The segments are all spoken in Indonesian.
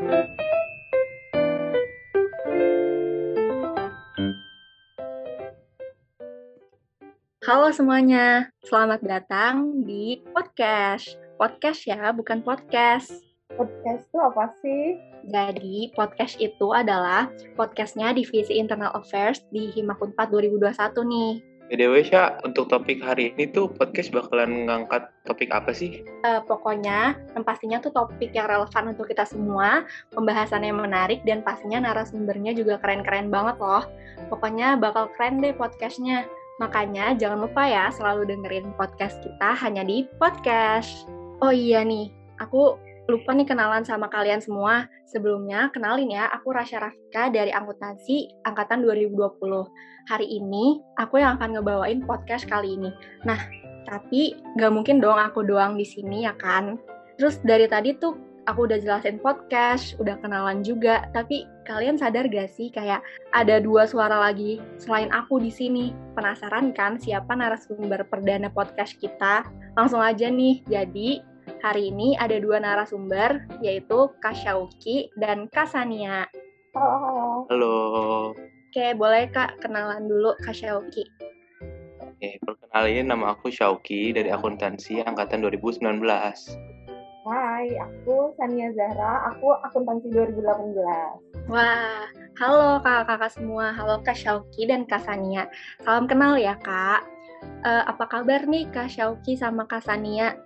Halo semuanya, selamat datang di podcast. Podcast ya, bukan podcast. Podcast itu apa sih? Jadi, podcast itu adalah podcastnya Divisi Internal Affairs di Himakun 4 2021 nih. BDW, Sya, untuk topik hari ini tuh podcast bakalan mengangkat topik apa sih? Uh, pokoknya, yang pastinya tuh topik yang relevan untuk kita semua, pembahasannya menarik, dan pastinya narasumbernya juga keren-keren banget loh. Pokoknya bakal keren deh podcastnya. Makanya jangan lupa ya selalu dengerin podcast kita hanya di podcast. Oh iya nih, aku lupa nih kenalan sama kalian semua. Sebelumnya, kenalin ya, aku Rasya Rafika dari Akuntansi Angkatan 2020. Hari ini, aku yang akan ngebawain podcast kali ini. Nah, tapi nggak mungkin dong aku doang di sini ya kan? Terus dari tadi tuh aku udah jelasin podcast, udah kenalan juga, tapi kalian sadar gak sih kayak ada dua suara lagi selain aku di sini? Penasaran kan siapa narasumber perdana podcast kita? Langsung aja nih. Jadi, Hari ini ada dua narasumber, yaitu Kak Syauki dan Kak Sania. Halo. Halo. Oke, boleh Kak kenalan dulu Kak Syauki. Oke, perkenalin nama aku Syauki dari akuntansi angkatan 2019. Hai, aku Sania Zahra, aku akuntansi 2018. Wah, halo kakak-kakak semua, halo Kak Syauki dan Kak Sania. Salam kenal ya Kak. Uh, apa kabar nih Kak Syauki sama Kak Sania?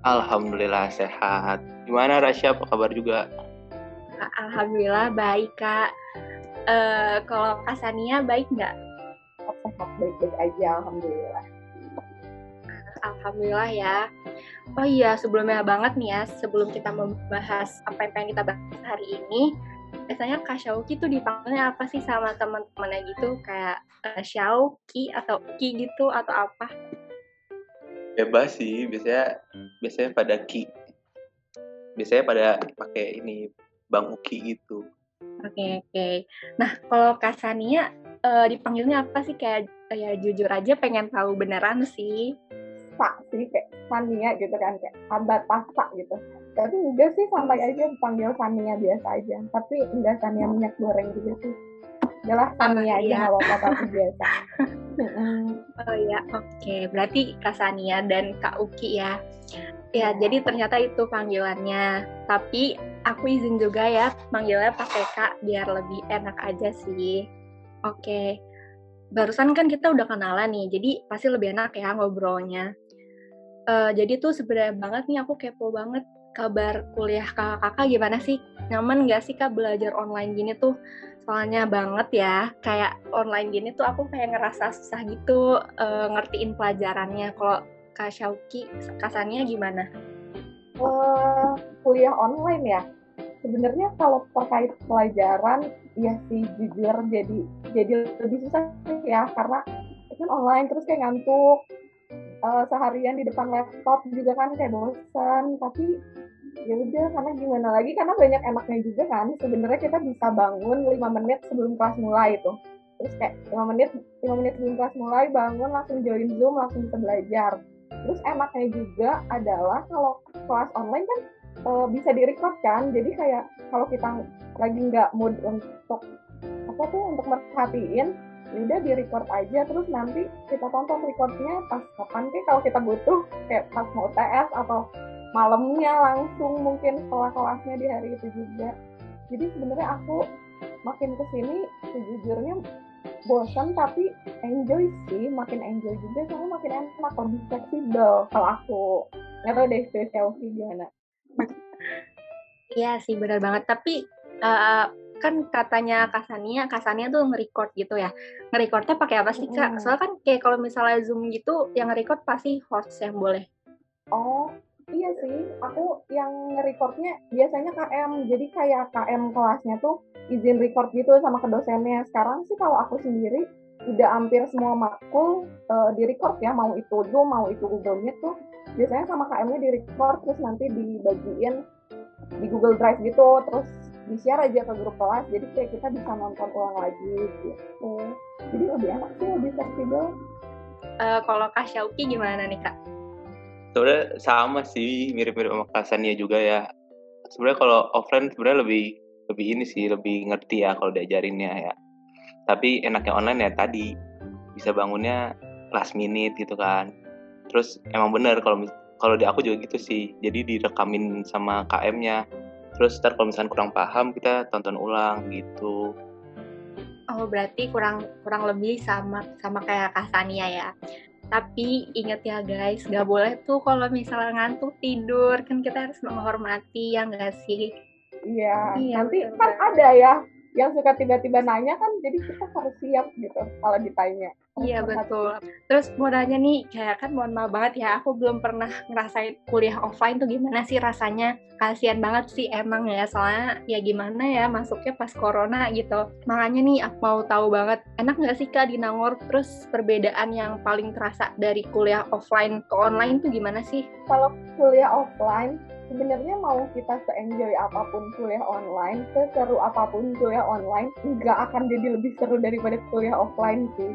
Alhamdulillah sehat. Gimana Rasya, apa kabar juga? Alhamdulillah baik kak. Uh, kalau Kak Sania baik nggak? Sehat baik-baik aja, Alhamdulillah. Alhamdulillah ya. Oh iya, sebelumnya banget nih ya, sebelum kita membahas apa yang pengen kita bahas hari ini, biasanya Kak Syauki tuh dipanggilnya apa sih sama teman-temannya gitu, kayak uh, Syauki atau Ki gitu atau apa? Bebas sih biasanya biasanya pada ki biasanya pada pakai ini bang uki gitu. Oke okay, oke. Okay. nah kalau kasania uh, dipanggilnya apa sih? Kayak ya jujur aja pengen tahu beneran sih. Pak sih kayak Sania gitu kan kayak abad pasta gitu. Tapi enggak sih sampai aja panggil Sania biasa aja. Tapi enggak Sania minyak goreng juga sih jelas Sania aja iya. nggak apa-apa tapi biasa. Oh ya oke okay. berarti Kak Sania dan Kak Uki ya. Ya jadi ternyata itu panggilannya. Tapi aku izin juga ya manggilnya pakai Kak biar lebih enak aja sih. Oke. Okay. barusan kan kita udah kenalan nih jadi pasti lebih enak ya ngobrolnya. Uh, jadi tuh sebenarnya banget nih aku kepo banget kabar kuliah kakak-kakak gimana sih? Nyaman nggak sih kak belajar online gini tuh? Soalnya banget ya kayak online gini tuh aku kayak ngerasa susah gitu uh, ngertiin pelajarannya. Kalau Kak Syauki kasannya gimana? Uh, kuliah online ya? Sebenarnya kalau terkait pelajaran ya sih jujur jadi jadi lebih susah ya. Karena kan online terus kayak ngantuk uh, seharian di depan laptop juga kan kayak bosan. Tapi ya udah karena gimana lagi? Karena banyak enaknya juga kan. Sebenarnya kita bisa bangun lima menit sebelum kelas mulai itu terus kayak lima menit lima menit sebelum kelas mulai bangun langsung join zoom langsung bisa belajar. Terus enaknya juga adalah kalau kelas online kan e, bisa direcord kan. Jadi kayak kalau kita lagi nggak mood untuk apa tuh untuk merhatiin udah di record aja terus nanti kita tonton recordnya pas kapan sih? Kalau kita butuh kayak pas mau TS atau malamnya langsung mungkin setelah kelasnya di hari itu juga. Jadi sebenarnya aku makin ke sini sejujurnya bosan tapi enjoy sih makin enjoy juga soalnya makin enak lebih fleksibel kalau aku. Nggak tahu deh spesial gimana? Iya sih benar banget. Tapi uh, kan katanya Kasania, Kasania tuh nge-record gitu ya. Nge-recordnya pakai apa sih, Kak? Soalnya kan kayak kalau misalnya Zoom gitu, yang nge-record pasti host yang boleh. Oh, Iya sih, aku yang nge-recordnya biasanya KM, jadi kayak KM kelasnya tuh izin record gitu sama ke dosennya. Sekarang sih kalau aku sendiri udah hampir semua makul uh, di record ya, mau itu Zoom, mau itu Google Meet tuh biasanya sama KM-nya di record terus nanti dibagiin di Google Drive gitu, terus di-share aja ke grup kelas, jadi kayak kita bisa nonton ulang lagi gitu. Jadi lebih enak sih, lebih fleksibel. Uh, kalau Kak Syauki gimana nih Kak? sebenarnya sama sih mirip-mirip sama Kasania juga ya sebenarnya kalau offline sebenarnya lebih lebih ini sih lebih ngerti ya kalau diajarinnya ya tapi enaknya online ya tadi bisa bangunnya last minute gitu kan terus emang bener kalau kalau di aku juga gitu sih jadi direkamin sama KM-nya terus ntar kalau misalnya kurang paham kita tonton ulang gitu. Oh berarti kurang kurang lebih sama sama kayak Kasania ya? Tapi inget ya guys gak boleh tuh kalau misalnya ngantuk tidur. Kan kita harus menghormati ya nggak sih? Iya, iya nanti kan ada ya yang suka tiba-tiba nanya kan jadi kita harus siap gitu kalau ditanya Iya betul. Terus mau nanya nih, kayak kan mohon maaf banget ya, aku belum pernah ngerasain kuliah offline tuh gimana sih rasanya? Kasian banget sih emang ya, soalnya ya gimana ya masuknya pas corona gitu. Makanya nih aku mau tahu banget, enak nggak sih Kak di Nangor? Terus perbedaan yang paling terasa dari kuliah offline ke online tuh gimana sih? Kalau kuliah offline, sebenarnya mau kita se-enjoy apa pun kuliah online, seseru apa pun kuliah online, nggak akan jadi lebih seru daripada kuliah offline sih.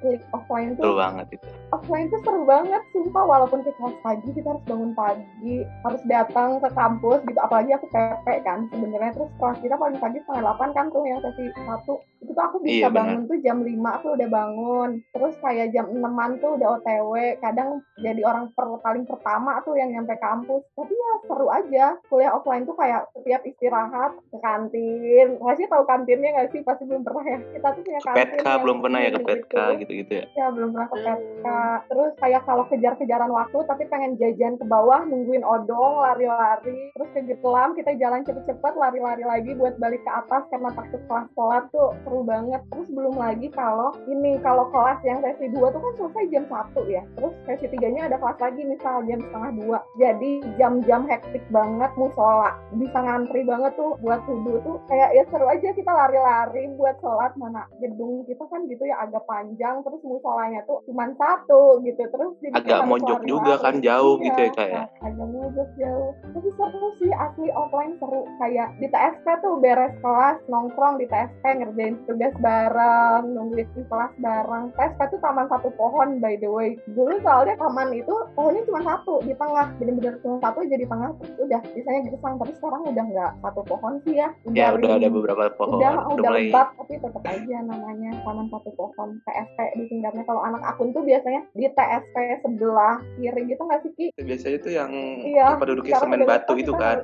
Klik offline tuh seru banget itu. Offline tuh seru banget sumpah walaupun kita kelas pagi kita harus bangun pagi harus datang ke kampus gitu. Apalagi aku PP kan sebenarnya terus kelas kita paling pagi setengah delapan kan tuh yang sesi satu. Itu tuh aku bisa iya, bangun tuh jam lima tuh udah bangun. Terus kayak jam enaman tuh udah OTW kadang jadi orang per, paling pertama tuh yang nyampe kampus. Tapi ya seru aja kuliah offline tuh kayak setiap istirahat ke kantin masih tahu kantinnya nggak sih pasti belum pernah ya kita tuh punya kantin Petka belum pernah ya ke Petka gitu gitu-gitu ya? Ya belum pernah ke PK. Terus kayak kalau kejar-kejaran waktu tapi pengen jajan ke bawah nungguin odong lari-lari. Terus ke kelam kita jalan cepet-cepet lari-lari lagi buat balik ke atas karena takut kelas telat tuh seru banget. Terus belum lagi kalau ini kalau kelas yang sesi 2 tuh kan selesai jam 1 ya. Terus sesi tiganya ada kelas lagi misal jam setengah dua. Jadi jam-jam hektik banget musola. Bisa ngantri banget tuh buat wudhu tuh kayak ya seru aja kita lari-lari buat sholat. Mana gedung kita kan gitu ya agak panjang terus musolanya tuh cuma satu gitu. Terus jadi agak mojok juga kan jauh iya, gitu ya kayak ya? agak mojok jauh. Tapi seru sih asli offline seru. Kayak di TSP tuh beres kelas nongkrong di TSP ngerjain tugas bareng nungguin di kelas bareng. TSP tuh taman satu pohon by the way. Dulu soalnya taman itu pohonnya cuma satu di tengah. Bener-bener cuma satu jadi tengah udah bisanya gersang tapi sekarang udah nggak satu pohon sih ya udah ya udah ada beberapa pohon udah udah, udah lebat tapi tetap aja namanya taman satu pohon TSP di tingkatnya kalau anak akun tuh biasanya di TSP sebelah kiri gitu nggak sih Ki? Biasanya itu yang iya, apa duduknya semen batu itu kan?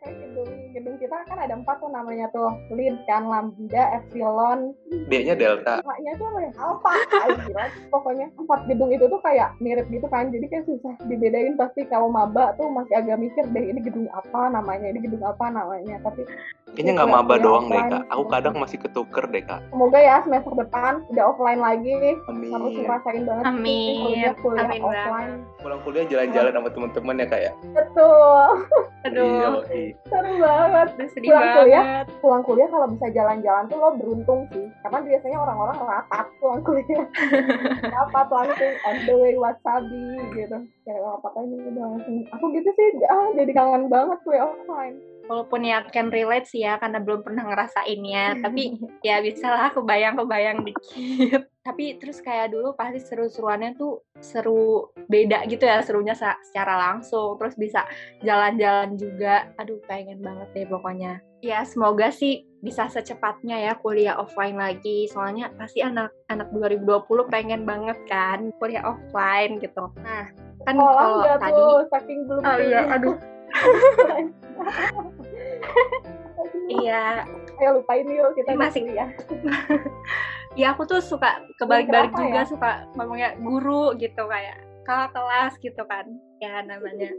gedung gedung kita kan ada empat tuh namanya tuh lead kan lambda epsilon D-nya delta nya tuh apa ya alpha pokoknya empat gedung itu tuh kayak mirip gitu kan jadi kayak susah dibedain pasti kalau maba tuh masih agak mikir deh ini gedung apa namanya ini gedung apa namanya tapi Kayaknya nggak maba doang deh kak. Aku kadang masih ketuker deh kak. Semoga ya semester depan udah offline lagi. Amin. Harus ngerasain banget. Amin. Kuliah, kuliah Amin offline. Pulang kuliah jalan-jalan sama teman-teman ya kak ya. Betul. Aduh. Iya, Seru banget. Sedih pulang banget. kuliah, pulang kuliah kalau bisa jalan-jalan tuh lo beruntung sih. Karena biasanya orang-orang rapat pulang kuliah. rapat langsung on the way wasabi gitu. Kayak apa aja udah langsung. Aku gitu sih, ah, jadi kangen banget kuliah offline walaupun ya can relate sih ya karena belum pernah ngerasainnya tapi ya bisa lah kebayang-kebayang dikit tapi terus kayak dulu pasti seru-seruannya tuh seru beda gitu ya serunya secara langsung terus bisa jalan-jalan juga. Aduh pengen banget deh pokoknya. Ya semoga sih bisa secepatnya ya kuliah offline lagi. Soalnya pasti anak-anak 2020 pengen banget kan kuliah offline gitu. Nah kan kalau tadi tuh, saking belum oh iya aduh. Iya. Ayo lupain yuk kita masih ya ya aku tuh suka kebalik-balik juga ya? suka ngomongnya guru gitu kayak kakak kelas gitu kan ya namanya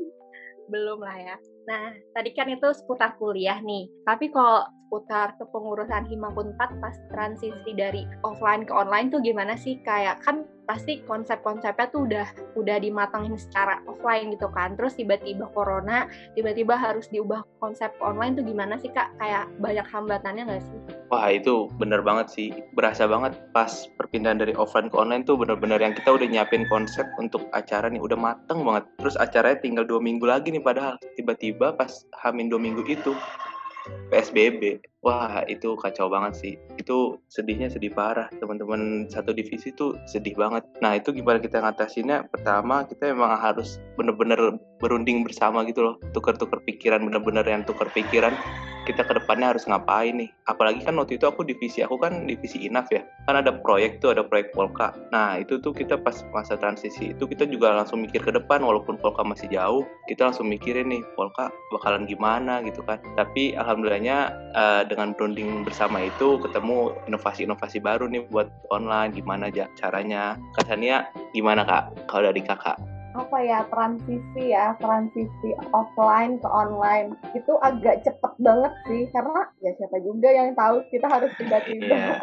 belum lah ya Nah, tadi kan itu seputar kuliah nih. Tapi kalau seputar kepengurusan Himakun 4 pas transisi dari offline ke online tuh gimana sih? Kayak kan pasti konsep-konsepnya tuh udah udah dimatangin secara offline gitu kan. Terus tiba-tiba corona, tiba-tiba harus diubah konsep online tuh gimana sih Kak? Kayak banyak hambatannya nggak sih? Wah itu bener banget sih. Berasa banget pas perpindahan dari offline ke online tuh bener-bener yang kita udah nyiapin konsep untuk acara nih. Udah mateng banget. Terus acaranya tinggal dua minggu lagi nih padahal. Tiba-tiba tiba pas hamin dua minggu itu PSBB Wah, itu kacau banget sih. Itu sedihnya sedih parah. Teman-teman satu divisi tuh sedih banget. Nah, itu gimana kita ngatasinnya? Pertama, kita memang harus bener-bener berunding bersama gitu loh. Tukar-tukar pikiran, bener-bener yang tukar pikiran kita ke depannya harus ngapain nih. Apalagi kan waktu itu aku divisi, aku kan divisi INAF ya. Kan ada proyek tuh, ada proyek Polka. Nah itu tuh kita pas masa transisi itu kita juga langsung mikir ke depan walaupun Polka masih jauh, kita langsung mikirin nih Polka bakalan gimana gitu kan. Tapi alhamdulillahnya uh, dengan branding bersama itu ketemu inovasi-inovasi baru nih buat online gimana aja caranya. Kasania gimana kak kalau dari kakak? apa ya transisi ya transisi offline ke online itu agak cepet banget sih karena ya siapa juga yang tahu kita harus tiba-tiba yeah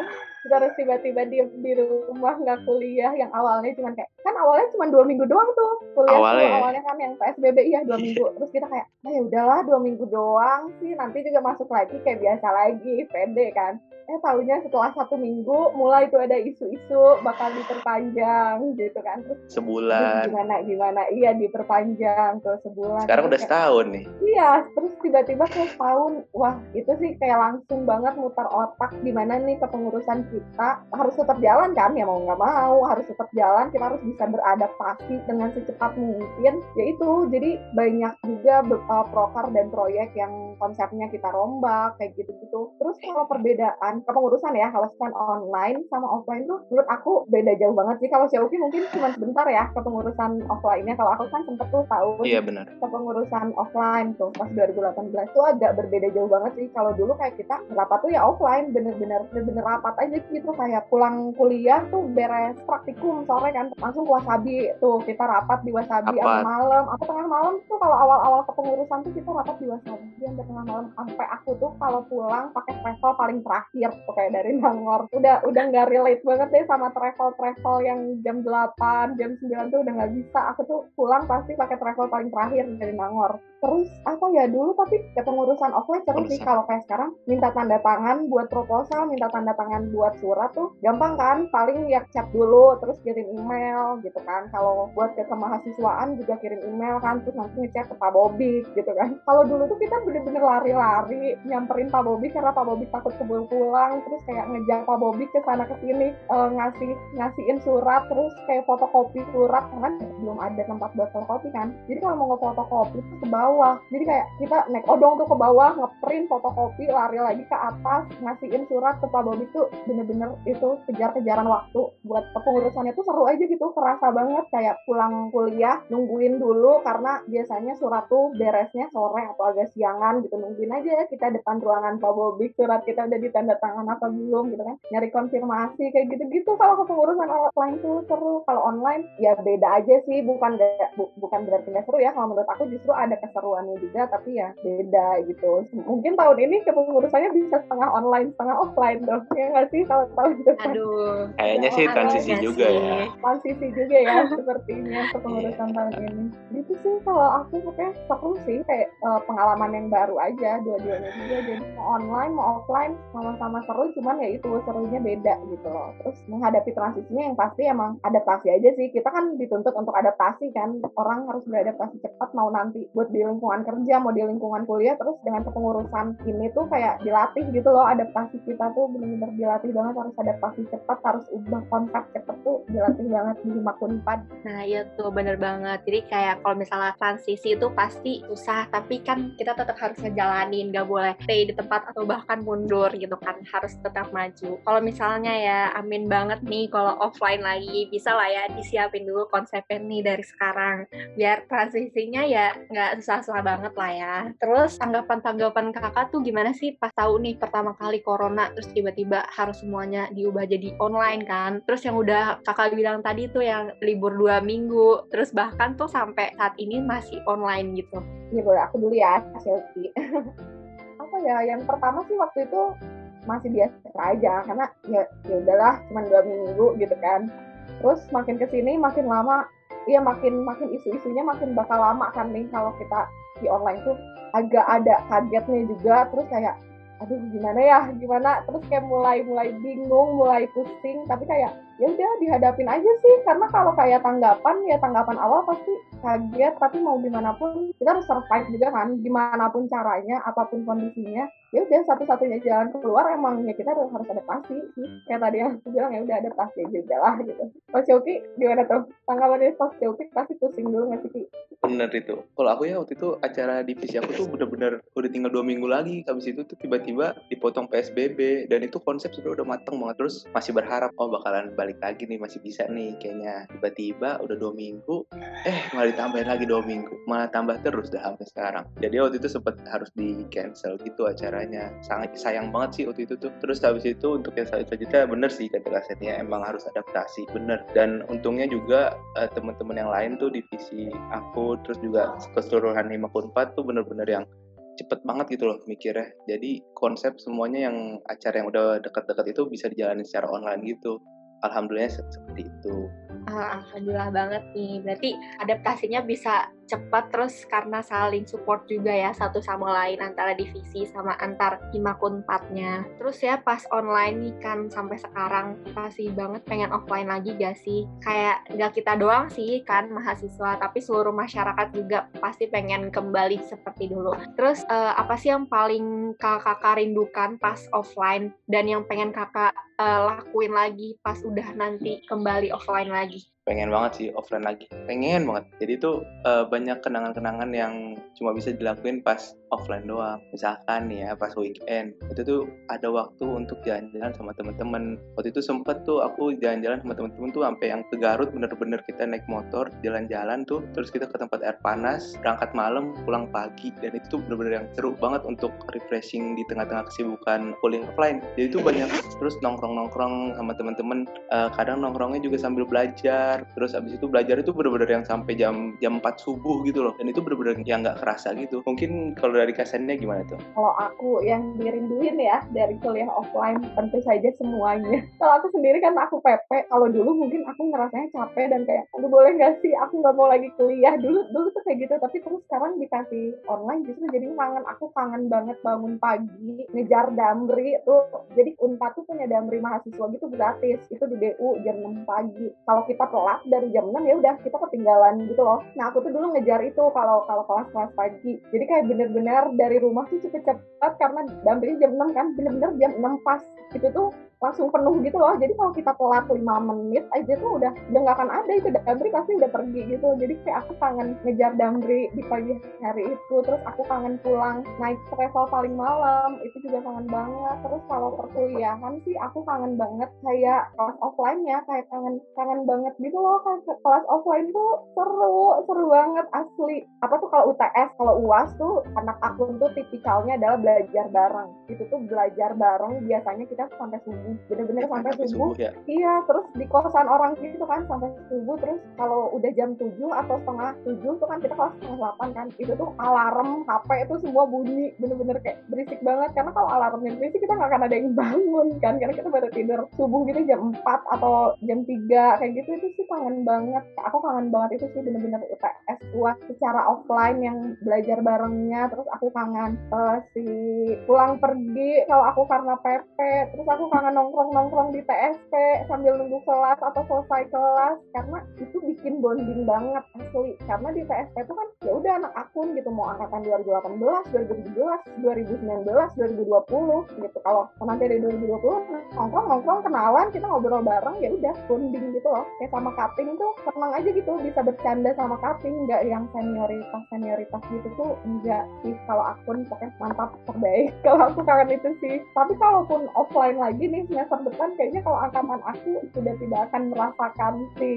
harus tiba-tiba di, di rumah nggak kuliah yang awalnya cuma kayak kan awalnya cuma dua minggu doang tuh kuliah awalnya, tuh, awalnya kan yang psbb iya dua minggu. Terus kita kayak ah ya udahlah dua minggu doang sih nanti juga masuk lagi kayak biasa lagi pede kan. Eh tahunya setelah satu minggu mulai tuh ada isu-isu bakal diperpanjang gitu kan. Terus sebulan. Gimana gimana? Iya diperpanjang tuh sebulan. Sekarang udah setahun nih. Iya terus tiba-tiba kayak setahun wah itu sih kayak langsung banget mutar otak gimana nih kepengurusan kita harus tetap jalan kan ya mau nggak mau harus tetap jalan kita harus bisa beradaptasi dengan secepat mungkin. Yaitu jadi banyak juga uh, proker dan proyek yang konsepnya kita rombak kayak gitu-gitu. Terus kalau perbedaan kepengurusan ya kalau sekarang online sama offline tuh menurut aku beda jauh banget sih. Kalau Xiaomi mungkin cuma sebentar ya kepengurusan offline-nya. Kalau aku kan sempet tuh tahu iya benar. kepengurusan offline tuh pas 2018 tuh agak berbeda jauh banget sih. Kalau dulu kayak kita rapat tuh ya offline bener-bener bener-bener rapat aja gitu kayak pulang kuliah tuh beres praktikum sore kan langsung ke Wasabi tuh kita rapat di Wasabi apa malam. Apa tengah malam tuh kalau awal-awal kepengurusan tuh kita rapat di Wasabi sampai tengah malam. Sampai aku tuh kalau pulang pakai travel paling terakhir tuh kayak dari Nangor udah udah nggak relate banget deh sama travel travel yang jam 8 jam 9 tuh udah nggak bisa. Aku tuh pulang pasti pakai travel paling terakhir dari Nangor terus apa ya dulu tapi kepengurusan offline seru sih. Kalau kayak sekarang minta tanda tangan buat proposal minta tanda tangan buat surat tuh gampang kan? Paling ya chat dulu terus kirim email gitu kan. Kalau buat ke kemahasiswaan juga kirim email kan terus nanti ngechat ke Pak Bobik gitu kan. Kalau dulu tuh kita bener-bener lari-lari nyamperin Pak Bobik karena Pak Bobik takut keburu pulang terus kayak ngejar Pak Bobik ke sana ke sini uh, ngasih ngasihin surat terus kayak fotokopi surat karena belum ada tempat buat fotokopi kan. Jadi kalau mau ngefotokopi tuh ke bawah. Jadi kayak kita naik odong tuh ke bawah ngeprint fotokopi lari lagi ke atas ngasihin surat ke Pak Bobik tuh bener-bener itu kejar-kejaran waktu buat kepengurusannya tuh seru aja gitu kerasa banget. Kayak pulang kuliah nungguin dulu karena biasanya surat tuh beresnya sore atau agak siangan gitu. Nungguin aja kita depan ruangan Pak Bobik surat kita udah ditanda tangan apa belum gitu kan. Nyari konfirmasi kayak gitu-gitu. Kalau kepengurusan offline tuh seru. Kalau online ya beda aja sih. Bukan gak, bu, bukan berarti nggak seru ya. Kalau menurut aku justru ada keseruannya juga tapi ya beda gitu. Mungkin tahun ini kepengurusannya bisa setengah online setengah offline dong. Ya nggak sih kalau tahun depan Aduh. Kayaknya sih transisi juga sih. ya. Transisi juga ya sepertinya kepengurusan yeah. tahun ini. Gitu sih kalau aku pokoknya seru sih kayak uh, pengalaman yang baru aja dua-duanya juga jadi mau online mau offline sama-sama seru cuman ya itu serunya beda gitu loh. Terus menghadapi transisinya yang pasti emang adaptasi aja sih. Kita kan dituntut untuk adaptasi kan. Orang harus beradaptasi cepat mau nanti buat di lingkungan kerja mau di lingkungan kuliah terus dengan kepengurusan ini tuh kayak dilatih gitu loh adaptasi kita tuh benar-benar dilatih banget harus adaptasi cepat harus ubah konsep cepet tuh dilatih banget di Makun 4 nah iya tuh bener banget. Jadi kayak kalau misalnya transisi itu pasti susah tapi kan kita tetap harus ngejalanin gak boleh stay di tempat atau bahkan mundur gitu kan harus tetap maju. Kalau misalnya ya amin banget nih kalau offline lagi bisa lah ya disiapin dulu konsepnya nih dari sekarang. Biar transisinya ya nggak susah-susah banget lah ya. Terus tanggapan-tanggapan kakak tuh gimana sih pas tahu nih pertama kali corona terus tiba-tiba harus semuanya diubah jadi online kan. Terus yang udah kakak bilang tadi tuh yang libur dua minggu terus bahkan tuh sampai saat ini masih online gitu. Iya boleh aku dulu ya selfie apa ya yang pertama sih waktu itu masih biasa aja karena ya ya udahlah cuma dua minggu gitu kan. Terus makin ke sini makin lama ya makin makin isu-isunya makin bakal lama kan nih kalau kita di online tuh agak ada kagetnya juga terus kayak aduh gimana ya gimana? Terus kayak mulai mulai bingung mulai pusing tapi kayak ya udah dihadapin aja sih. Karena kalau kayak tanggapan ya tanggapan awal pasti kaget. Tapi mau gimana pun kita harus survive juga kan. Gimana pun caranya apa pun kondisinya ya udah satu-satunya jalan keluar emang ya kita harus adaptasi sih. Kayak tadi yang aku bilang ya udah adaptasi aja lah gitu. Pas Yoki gimana tuh? Tanggapannya Pas Yoki pasti pusing dulu nggak sih bener itu. Kalau aku ya waktu itu acara divisi aku tuh bener-bener udah tinggal dua minggu lagi. Habis itu tuh tiba-tiba dipotong PSBB dan itu konsep sudah udah mateng banget. Terus masih berharap oh bakalan balik balik lagi nih masih bisa nih kayaknya. Tiba-tiba udah dua minggu. Eh malah ditambahin lagi dua minggu. Malah tambah terus dah sampai sekarang. Jadi waktu itu sempat harus di cancel gitu acaranya. Sangat sayang banget sih waktu itu tuh. Terus habis itu untuk yang selanjutnya bener sih kata kasetnya emang harus adaptasi bener. Dan untungnya juga uh, teman-teman yang lain tuh divisi aku terus juga keseluruhan 54 tuh bener-bener yang cepet banget gitu loh mikirnya. Jadi konsep semuanya yang acara yang udah dekat-dekat itu bisa dijalani secara online gitu alhamdulillah seperti itu. Ah, alhamdulillah banget nih. Berarti adaptasinya bisa cepat terus karena saling support juga ya satu sama lain antara divisi sama antar himakun empatnya. Terus ya pas online nih kan sampai sekarang pasti banget pengen offline lagi gak sih? Kayak gak kita doang sih kan mahasiswa, tapi seluruh masyarakat juga pasti pengen kembali seperti dulu. Terus uh, apa sih yang paling kakak rindukan pas offline dan yang pengen kakak uh, lakuin lagi pas udah nanti kembali offline lagi? cidade pengen banget sih offline lagi. Pengen banget. Jadi tuh uh, banyak kenangan-kenangan yang cuma bisa dilakuin pas offline doang. Misalkan ya pas weekend. Itu tuh ada waktu untuk jalan-jalan sama temen-temen. Waktu itu sempet tuh aku jalan-jalan sama temen-temen tuh sampai yang ke Garut bener-bener kita naik motor jalan-jalan tuh. Terus kita ke tempat air panas berangkat malam pulang pagi. Dan itu tuh bener-bener yang seru banget untuk refreshing di tengah-tengah kesibukan kuliah offline. Jadi tuh banyak terus nongkrong-nongkrong sama temen-temen. Uh, kadang nongkrongnya juga sambil belajar terus abis itu belajar itu bener-bener yang sampai jam jam 4 subuh gitu loh. Dan itu bener-bener yang nggak kerasa gitu. Mungkin kalau dari kasannya gimana tuh? Kalau aku yang dirinduin ya dari kuliah offline tentu saja semuanya. Kalau aku sendiri kan aku PP kalau dulu mungkin aku ngerasanya capek dan kayak aduh boleh nggak sih? Aku nggak mau lagi kuliah. Dulu dulu tuh kayak gitu tapi terus sekarang dikasih online justru jadi kangen aku kangen banget bangun pagi ngejar damri tuh. Jadi unpad tuh punya damri mahasiswa gitu gratis. Itu di DU jam 6 pagi. Kalau kita kelas dari jam 6 ya udah kita ketinggalan gitu loh. Nah aku tuh dulu ngejar itu kalau kalau kelas-kelas pagi. Jadi kayak bener-bener dari rumah tuh cepet-cepet karena dampingnya jam 6 kan bener-bener jam 6 pas. Itu tuh langsung penuh gitu loh. Jadi kalau kita telat 5 menit aja tuh udah udah nggak akan ada itu. Damri pasti udah pergi gitu. Jadi kayak aku kangen ngejar Damri di pagi hari itu. Terus aku kangen pulang naik travel paling malam. Itu juga kangen banget. Terus kalau perkuliahan sih aku kangen banget kayak kelas offline ya. Kayak kangen kangen banget gitu loh kan kelas offline tuh seru seru banget asli. Apa tuh kalau UTS kalau UAS tuh anak akun tuh tipikalnya adalah belajar bareng. Itu tuh belajar bareng biasanya kita sampai subuh bener-bener sampai, sampai subuh, subuh ya? iya terus di kosan orang gitu kan sampai subuh. Terus kalau udah jam 7 atau setengah 7 tuh kan kita kelas setengah 8 kan itu tuh alarm HP itu semua bunyi bener-bener kayak berisik banget. Karena kalau alarmnya berisik kita nggak akan ada yang bangun kan karena kita baru tidur subuh gitu jam 4 atau jam 3 kayak gitu itu sih kangen banget. Aku kangen banget itu sih bener-bener UTS buat secara offline yang belajar barengnya. Terus aku kangen uh, si pulang pergi kalau aku karena PP terus aku kangen nongkrong-nongkrong di TSP sambil nunggu kelas atau selesai kelas. Karena itu bikin bonding banget asli. Karena di TSP itu kan ya udah anak akun gitu. Mau angkatan 2018, 2017, 2019, 2020 gitu. Kalau nanti dari 2020 nongkrong nongkrong kenalan kita ngobrol bareng ya udah bonding gitu loh. Kayak sama cutting tuh senang aja gitu bisa bercanda sama cutting nggak yang senioritas senioritas gitu tuh enggak sih. Kalau akun pokoknya mantap terbaik. Kalau aku kangen itu sih. Tapi kalaupun offline lagi nih semester depan kayaknya kalau angkatan aku sudah tidak akan merasakan si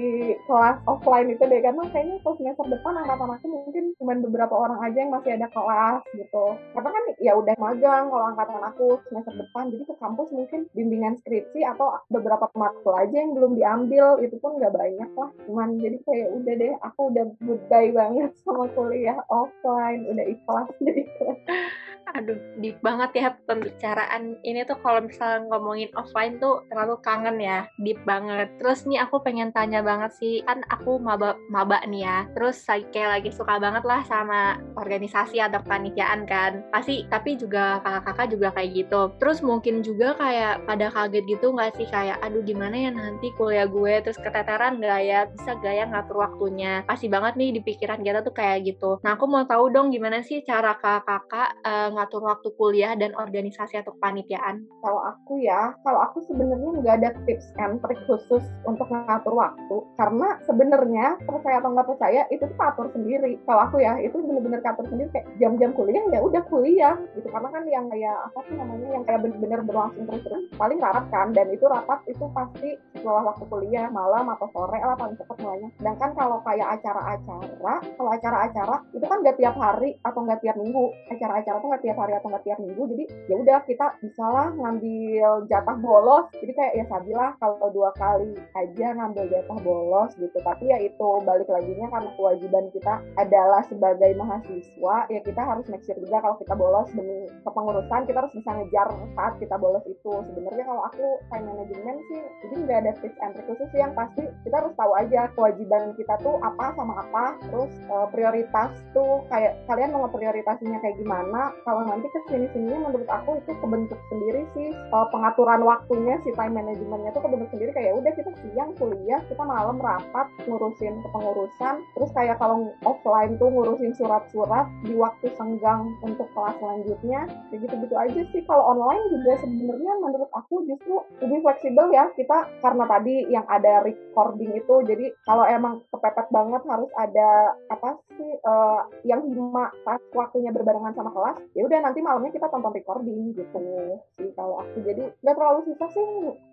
kelas offline itu deh. Karena kayaknya kalau semester depan angkatan aku mungkin cuma beberapa orang aja yang masih ada kelas gitu. Karena kan ya udah magang kalau angkatan aku semester depan. Jadi ke kampus mungkin bimbingan skripsi atau beberapa matkul aja yang belum diambil. Itu pun nggak banyak lah. Cuman jadi kayak udah deh aku udah goodbye banget sama kuliah offline udah ikhlas jadi ikhlas Aduh, deep banget ya pembicaraan ini tuh kalau misalnya ngomongin offline tuh terlalu kangen ya, deep banget. Terus nih aku pengen tanya banget sih, kan aku maba maba nih ya. Terus kayak lagi suka banget lah sama organisasi atau panitiaan kan. Pasti tapi juga kakak-kakak juga kayak gitu. Terus mungkin juga kayak pada kaget gitu nggak sih kayak aduh gimana ya nanti kuliah gue terus keteteran nggak ya bisa gak ya ngatur waktunya. Pasti banget nih di pikiran kita tuh kayak gitu. Nah aku mau tahu dong gimana sih cara kakak-kakak uh, ngatur waktu kuliah dan organisasi atau panitiaan? Kalau aku ya, kalau aku sebenarnya nggak ada tips and trick khusus untuk ngatur waktu, karena sebenarnya percaya atau nggak percaya itu tuh atur sendiri. Kalau aku ya, itu bener-bener atur sendiri kayak jam-jam kuliah ya udah kuliah gitu. Karena kan yang kayak apa sih namanya yang kayak bener-bener berlangsung terus-terus paling rapat kan, dan itu rapat itu pasti setelah waktu kuliah malam atau sore lah paling cepat mulainya. Sedangkan kalau kayak acara-acara, kalau acara-acara itu kan nggak tiap hari atau nggak tiap minggu. Acara-acara tuh nggak tiap hari atau nggak tiap minggu jadi ya udah kita bisa lah ngambil jatah bolos. Jadi kayak ya sabilah kalau dua kali aja ngambil jatah bolos gitu. Tapi ya itu balik lagi nya karena kewajiban kita adalah sebagai mahasiswa ya kita harus make sure juga kalau kita bolos demi kepengurusan kita harus bisa ngejar saat kita bolos itu. Sebenarnya kalau aku time management sih jadi nggak ada tips and trick khusus yang pasti kita harus tahu aja kewajiban kita tuh apa sama apa. Terus uh, prioritas tuh kayak kalian mau prioritasnya kayak gimana kalau nanti ke sini menurut aku itu kebentuk sendiri sih uh, pengaturan waktunya si time managementnya tuh kebentuk sendiri. Kayak udah kita siang kuliah kita malam rapat ngurusin kepengurusan. Terus kayak kalau offline tuh ngurusin surat-surat di waktu senggang untuk kelas selanjutnya kayak gitu-gitu aja sih. Kalau online juga sebenarnya menurut aku justru lebih fleksibel ya. Kita karena tadi yang ada recording itu jadi kalau emang kepepet banget harus ada apa sih uh, yang hima pas waktunya berbarengan sama kelas ya udah nanti malamnya kita tonton recording gitu sih kalau aku. Jadi nggak terlalu susah sih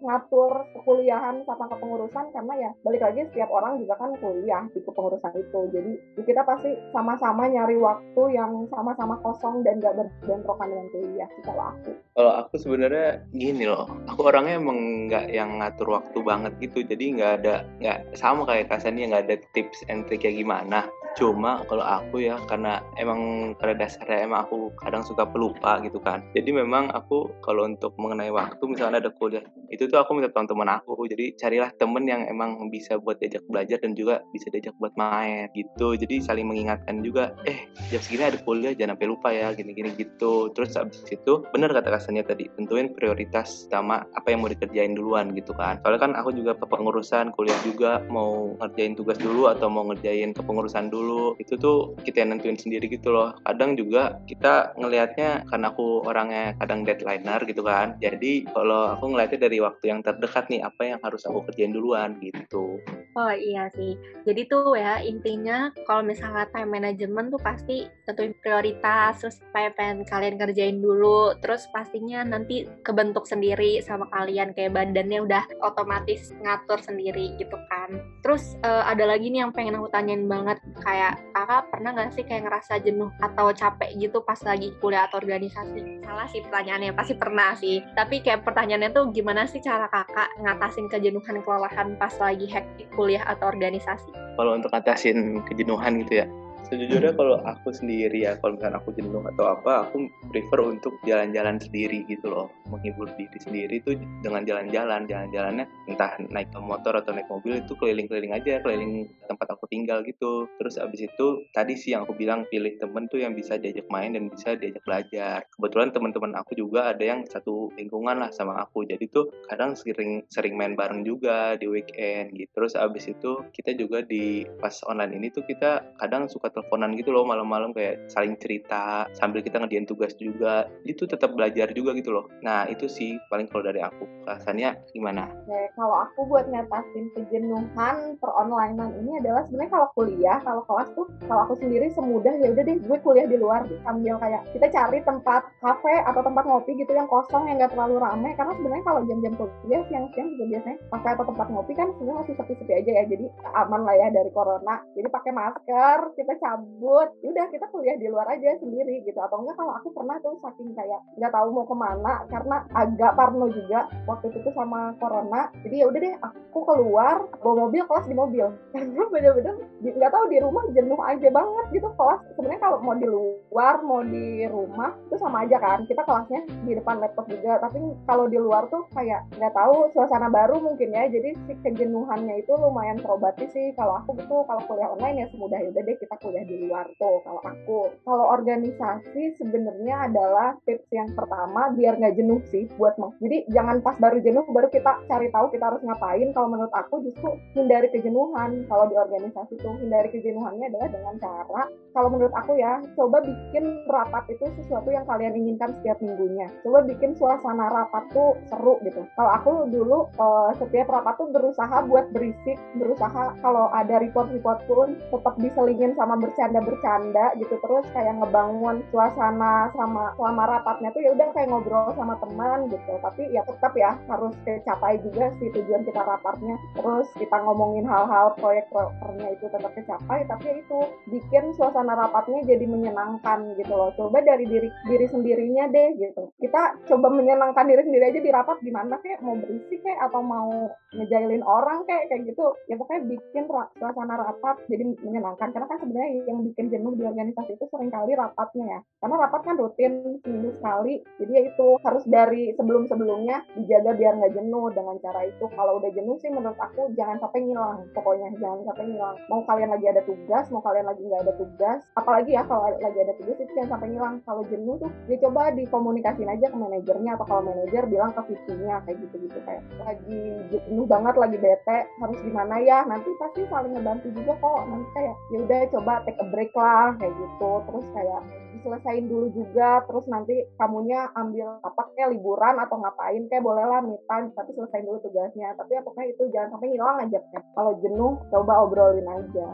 ngatur kekuliahan sama kepengurusan karena ya balik lagi setiap orang juga kan kuliah di kepengurusan itu. Jadi ya kita pasti sama-sama nyari waktu yang sama-sama kosong dan gak berbentrokan dengan kuliah sih kalau aku. Kalau aku sebenarnya gini loh aku orangnya emang nggak yang ngatur waktu banget gitu. Jadi nggak ada nggak sama kayak kasannya nggak ada tips and trick kayak gimana cuma kalau aku ya karena emang pada dasarnya emang aku kadang suka pelupa gitu kan. Jadi memang aku kalau untuk mengenai waktu misalnya ada kuliah itu tuh aku minta teman-teman aku. Jadi carilah temen yang emang bisa buat diajak belajar dan juga bisa diajak buat main gitu. Jadi saling mengingatkan juga eh jam segini ada kuliah jangan sampai lupa ya gini-gini gitu. Terus abis itu benar kata kasannya tadi tentuin prioritas sama apa yang mau dikerjain duluan gitu kan. Soalnya kan aku juga kepengurusan kuliah juga mau ngerjain tugas dulu atau mau ngerjain kepengurusan dulu dulu. Itu tuh kita yang nentuin sendiri gitu loh. Kadang juga kita ngelihatnya karena aku orangnya kadang deadlineer gitu kan. Jadi kalau aku ngelihatnya dari waktu yang terdekat nih apa yang harus aku kerjain duluan gitu oh iya sih jadi tuh ya intinya kalau misalnya time management tuh pasti tentuin prioritas terus apa yang kalian kerjain dulu terus pastinya nanti kebentuk sendiri sama kalian kayak badannya udah otomatis ngatur sendiri gitu kan terus uh, ada lagi nih yang pengen aku tanyain banget kayak kakak pernah nggak sih kayak ngerasa jenuh atau capek gitu pas lagi kuliah atau organisasi? Salah sih pertanyaannya, pasti pernah sih. Tapi kayak pertanyaannya tuh gimana sih cara kakak ngatasin kejenuhan kelelahan pas lagi hektik kuliah atau organisasi? Kalau untuk ngatasin kejenuhan gitu ya, sejujurnya kalau aku sendiri ya kalau misalnya aku jenuh atau apa aku prefer untuk jalan-jalan sendiri gitu loh. Menghibur diri sendiri itu dengan jalan-jalan. Jalan-jalannya entah naik ke motor atau naik mobil itu keliling-keliling aja keliling tempat aku tinggal gitu. Terus abis itu tadi sih yang aku bilang pilih temen tuh yang bisa diajak main dan bisa diajak belajar. Kebetulan teman-teman aku juga ada yang satu lingkungan lah sama aku. Jadi tuh kadang sering sering main bareng juga di weekend gitu. Terus abis itu kita juga di pas online ini tuh kita kadang suka teleponan gitu loh malam-malam kayak saling cerita sambil kita ngerjain tugas juga. Itu tetap belajar juga gitu loh. Nah itu sih paling kalau dari aku. Rasanya gimana? Oke, kalau aku buat ngatasin kejenuhan per onlinean ini adalah sebenarnya kalau kuliah kalau kelas tuh kalau aku sendiri semudah ya udah deh gue kuliah di luar. Gitu. sambil kayak kita cari tempat kafe atau tempat ngopi gitu yang kosong yang gak terlalu rame. Karena sebenarnya kalau jam-jam kuliah siang-siang juga biasanya kafe atau tempat ngopi kan sebenarnya masih sepi-sepi aja ya. Jadi aman lah ya dari corona. Jadi pakai masker kita cabut ya udah kita kuliah di luar aja sendiri gitu. Atau enggak kalau aku pernah tuh saking kayak nggak tahu mau ke mana karena agak parno juga waktu itu sama corona. Jadi ya udah deh aku keluar bawa mobil kelas di mobil. Karena bener-bener nggak tahu di rumah jenuh aja banget gitu kelas. Sebenarnya kalau mau di luar mau di rumah itu sama aja kan. Kita kelasnya di depan laptop juga. Tapi kalau di luar tuh kayak nggak tahu suasana baru mungkin ya. Jadi si kejenuhannya itu lumayan terobati sih. Kalau aku gitu kalau kuliah online ya semudah udah deh kita kuliah di luar tuh kalau aku. Kalau organisasi sebenarnya adalah tips yang pertama biar nggak jenuh sih buat mau jadi jangan pas baru jenuh baru kita cari tahu kita harus ngapain. Kalau menurut aku justru hindari kejenuhan. Kalau di organisasi tuh hindari kejenuhannya adalah dengan cara kalau menurut aku ya coba bikin rapat itu sesuatu yang kalian inginkan setiap minggunya. Coba bikin suasana rapat tuh seru gitu. Kalau aku dulu uh, setiap rapat tuh berusaha buat berisik berusaha kalau ada report-report pun tetap diselingin sama bercanda-bercanda gitu terus kayak ngebangun suasana sama selama rapatnya tuh ya udah kayak ngobrol sama teman gitu. Tapi ya tetap ya harus kecapai juga sih tujuan kita rapatnya terus kita ngomongin hal-hal proyek prokernya itu tetap kecapai tapi itu bikin suasana rapatnya jadi menyenangkan gitu loh. Coba dari diri diri sendirinya deh gitu. Kita coba menyenangkan diri sendiri aja di rapat gimana kayak mau berisik kayak atau mau ngejailin orang kayak kayak gitu. Ya pokoknya bikin suasana rapat jadi menyenangkan. Karena kan sebenarnya yang bikin jenuh di organisasi itu sering kali rapatnya ya. Karena rapat kan rutin seminggu sekali. Jadi ya itu harus dari sebelum sebelumnya dijaga biar nggak jenuh dengan cara itu. Kalau udah jenuh sih menurut aku jangan sampai ngilang. Pokoknya jangan sampai ngilang. Mau kalian lagi ada tugas mau kalian lagi nggak ada tugas apalagi ya kalau lagi ada tugas itu jangan sampai ngilang. Kalau jenuh tuh dicoba dikomunikasin aja ke manajernya atau kalau manajer bilang ke VP-nya kayak gitu-gitu kayak lagi jenuh banget lagi bete harus gimana ya? Nanti pasti saling ngebantu juga kok. Nanti kayak ya udah coba take a break lah kayak gitu. Terus kayak diselesain dulu juga terus nanti kamunya ambil apa kayak liburan atau ngapain kayak boleh lah me tapi selesai dulu tugasnya. Tapi pokoknya itu jangan sampai hilang aja. Kan kalau jenuh coba obrolin aja.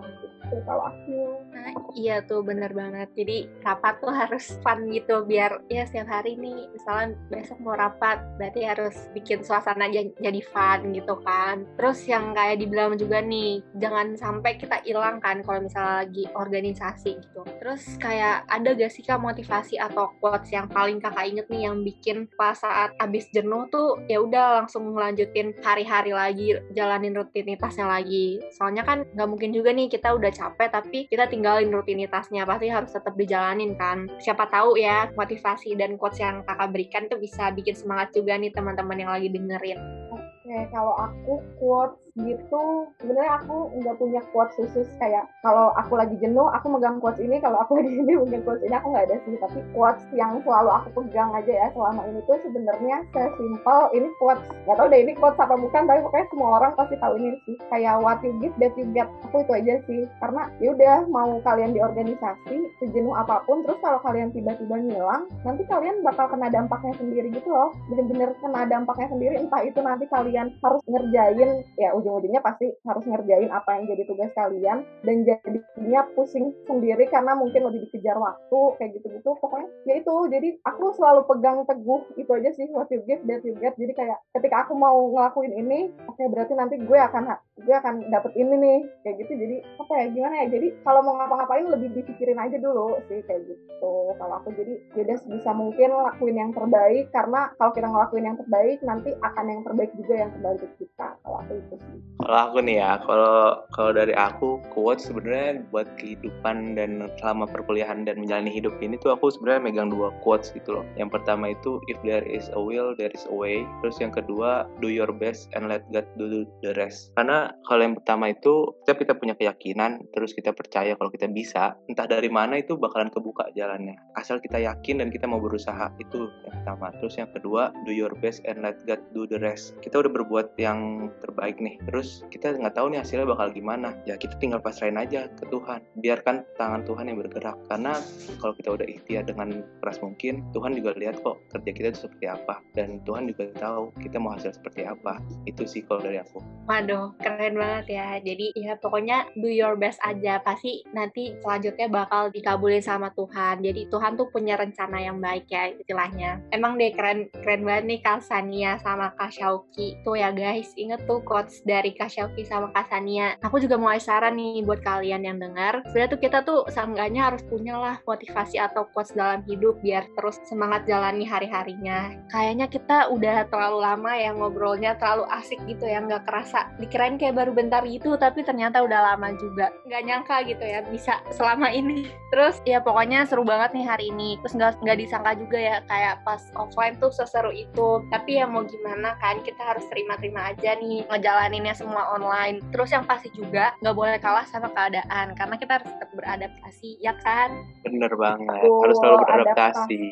Gitu kalau aku. Nah iya tuh bener banget. Jadi rapat tuh harus fun gitu biar ya setiap hari nih misalnya besok mau rapat berarti harus bikin suasana jadi fun gitu kan. Terus yang kayak dibilang juga nih jangan sampai kita hilang kan kalau misalnya lagi organisasi gitu. Terus kayak ada sih kak motivasi atau quotes yang paling kakak inget nih yang bikin pas saat abis jenuh tuh ya udah langsung melanjutin hari-hari lagi jalanin rutinitasnya lagi. Soalnya kan nggak mungkin juga nih kita udah capek tapi kita tinggalin rutinitasnya. Pasti harus tetap dijalanin kan. Siapa tahu ya motivasi dan quotes yang kakak berikan tuh bisa bikin semangat juga nih teman-teman yang lagi dengerin. Oke, kalau aku quotes gitu, sebenarnya aku nggak punya quotes khusus kayak kalau aku lagi jenuh, aku megang quotes ini, kalau aku lagi jenuh megang quotes ini, aku nggak ada sih. Tapi quotes yang selalu aku pegang aja ya selama ini tuh sebenarnya sesimpel ini quotes, nggak tahu deh ini quotes apa bukan, tapi pokoknya semua orang pasti tahu ini sih. Kayak what you give that you get, aku itu aja sih. Karena ya udah mau kalian di organisasi sejenuh apa pun, terus kalau kalian tiba-tiba ngilang, nanti kalian bakal kena dampaknya sendiri gitu loh. Bener-bener kena dampaknya sendiri, entah itu nanti kalian harus ngerjain ya ujung-ujungnya pasti harus ngerjain apa yang jadi tugas kalian dan jadinya pusing sendiri karena mungkin lebih dikejar waktu kayak gitu-gitu. Pokoknya ya itu. Jadi aku selalu pegang teguh itu aja sih what you give that you get. Jadi kayak ketika aku mau ngelakuin ini oke okay, berarti nanti gue akan gue akan dapet ini nih kayak gitu. Jadi apa ya gimana ya? Jadi kalau mau ngapa-ngapain lebih dipikirin aja dulu sih kayak gitu. Kalau aku jadi ya bisa mungkin lakuin yang terbaik. Karena kalau kita ngelakuin yang terbaik nanti akan yang terbaik juga yang kembali ke kita. Kalau aku itu sih kalau aku nih ya kalau kalau dari aku quote sebenarnya buat kehidupan dan selama perkuliahan dan menjalani hidup ini tuh aku sebenarnya megang dua quotes gitu loh. Yang pertama itu if there is a will there is a way. Terus yang kedua do your best and let God do the rest. Karena kalau yang pertama itu setiap kita punya keyakinan terus kita percaya kalau kita bisa entah dari mana itu bakalan kebuka jalannya. Asal kita yakin dan kita mau berusaha itu yang pertama. Terus yang kedua do your best and let God do the rest. Kita udah berbuat yang terbaik nih terus kita nggak tahu nih hasilnya bakal gimana. Ya kita tinggal pasrahin aja ke Tuhan. Biarkan tangan Tuhan yang bergerak. Karena kalau kita udah ikhtiar dengan keras mungkin Tuhan juga lihat kok kerja kita itu seperti apa. Dan Tuhan juga tahu kita mau hasil seperti apa. Itu sih kalau dari aku. Waduh keren banget ya. Jadi ya pokoknya do your best aja. Pasti nanti selanjutnya bakal dikabulin sama Tuhan. Jadi Tuhan tuh punya rencana yang baik ya istilahnya. Emang deh keren keren banget nih Kak Sania sama Kak Shauki tuh ya guys, inget tuh quotes dari Kak Kak Shelby sama Kak Sania. Aku juga mau saran nih buat kalian yang dengar. Sebenarnya tuh kita tuh seenggaknya harus punya lah motivasi atau quotes dalam hidup biar terus semangat jalani hari-harinya. Kayaknya kita udah terlalu lama ya ngobrolnya terlalu asik gitu ya, nggak kerasa. Dikirain kayak baru bentar gitu, tapi ternyata udah lama juga. Nggak nyangka gitu ya bisa selama ini. Terus ya pokoknya seru banget nih hari ini. Terus nggak nggak disangka juga ya kayak pas offline tuh seseru itu. Tapi ya mau gimana kan kita harus terima-terima aja nih ngejalaninnya semua online. Terus yang pasti juga nggak boleh kalah sama keadaan karena kita harus tetap beradaptasi ya kan. Bener banget, oh, harus selalu beradaptasi.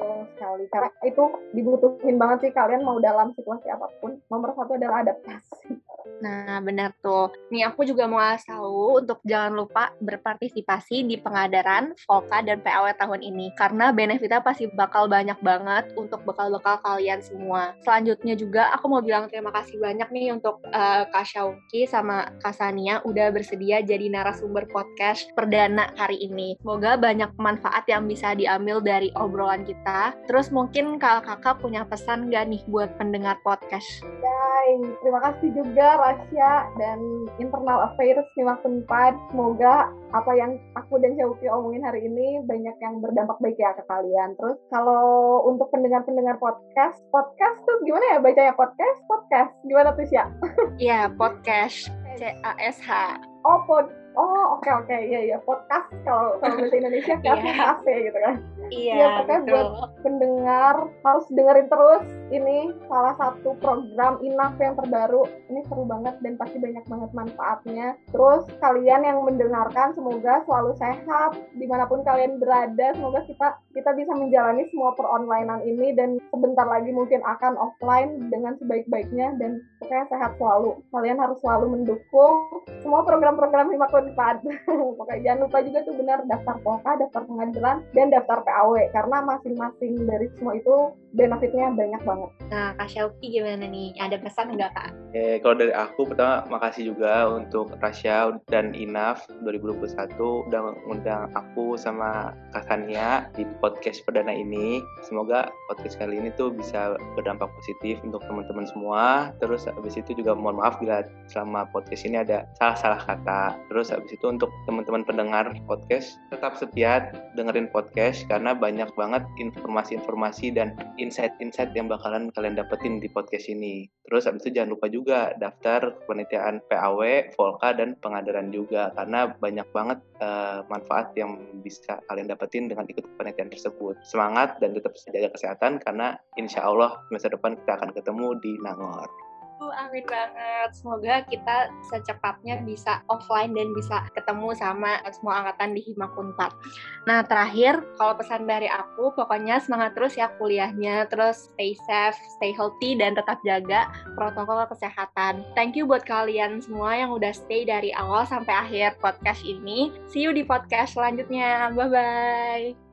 Sekali, karena itu dibutuhin banget sih kalian mau dalam situasi apa pun. Nomor satu adalah adaptasi. Nah, benar tuh. Nih, aku juga mau tahu untuk jangan lupa berpartisipasi di pengadaran Volka dan PAW tahun ini. Karena benefitnya pasti bakal banyak banget untuk bekal-bekal kalian semua. Selanjutnya juga, aku mau bilang terima kasih banyak nih untuk uh, Kak Syauki sama Kak Sania udah bersedia jadi narasumber podcast perdana hari ini. Semoga banyak manfaat yang bisa diambil dari obrolan kita. Terus mungkin kalau kakak punya pesan gak nih buat pendengar podcast? Hai, terima kasih juga Rasya dan Internal Affairs 514. Semoga apa yang aku dan Syauki omongin hari ini banyak yang berdampak baik ya ke kalian. Terus kalau untuk pendengar-pendengar podcast, podcast tuh gimana ya bacanya podcast? Podcast. Gimana tuh ya? Iya, podcast. C-A-S-H. Oh, pod Oh oke okay, oke okay. iya iya podcast kalau kalau bahasa Indonesia kan yeah. kafe gitu kan. Iya. Ya, pokoknya buat pendengar harus dengerin terus ini salah satu program Inaf yang terbaru. Ini seru banget dan pasti banyak banget manfaatnya. Terus kalian yang mendengarkan semoga selalu sehat di mana pun kalian berada. Semoga kita kita bisa menjalani semua peronlinean ini dan sebentar lagi mungkin akan offline dengan sebaik-baiknya dan pokoknya sehat selalu. Kalian harus selalu mendukung semua program-program Himak Unpad. Pokoknya jangan lupa juga tuh benar daftar POKA, daftar pengadilan, dan daftar PAW karena masing-masing dari semua itu benefitnya banyak banget. Nah, Kak Shelby gimana nih? Ada pesan nggak Kak? Eh, kalau dari aku pertama makasih juga untuk Rasya dan Inaf 2021 udah mengundang aku sama Kak Kania di podcast perdana ini. Semoga podcast kali ini tuh bisa berdampak positif untuk teman-teman semua. Terus habis itu juga mohon maaf bila selama podcast ini ada salah-salah kata. Terus habis itu untuk teman-teman pendengar podcast tetap setia dengerin podcast karena banyak banget informasi-informasi dan insight-insight yang bakalan kalian dapetin di podcast ini. Terus habis itu jangan lupa juga daftar penelitian PAW, Volka, dan pengadaran juga karena banyak banget uh, manfaat yang bisa kalian dapetin dengan ikut penelitian tersebut. Semangat dan tetap jaga kesehatan karena insya Allah masa depan kita akan ketemu di Nangor amin banget. Semoga kita secepatnya bisa offline dan bisa ketemu sama semua angkatan di Himakunpat. Nah, terakhir, kalau pesan dari aku, pokoknya semangat terus ya kuliahnya, terus stay safe, stay healthy, dan tetap jaga protokol kesehatan. Thank you buat kalian semua yang udah stay dari awal sampai akhir podcast ini. See you di podcast selanjutnya. Bye-bye.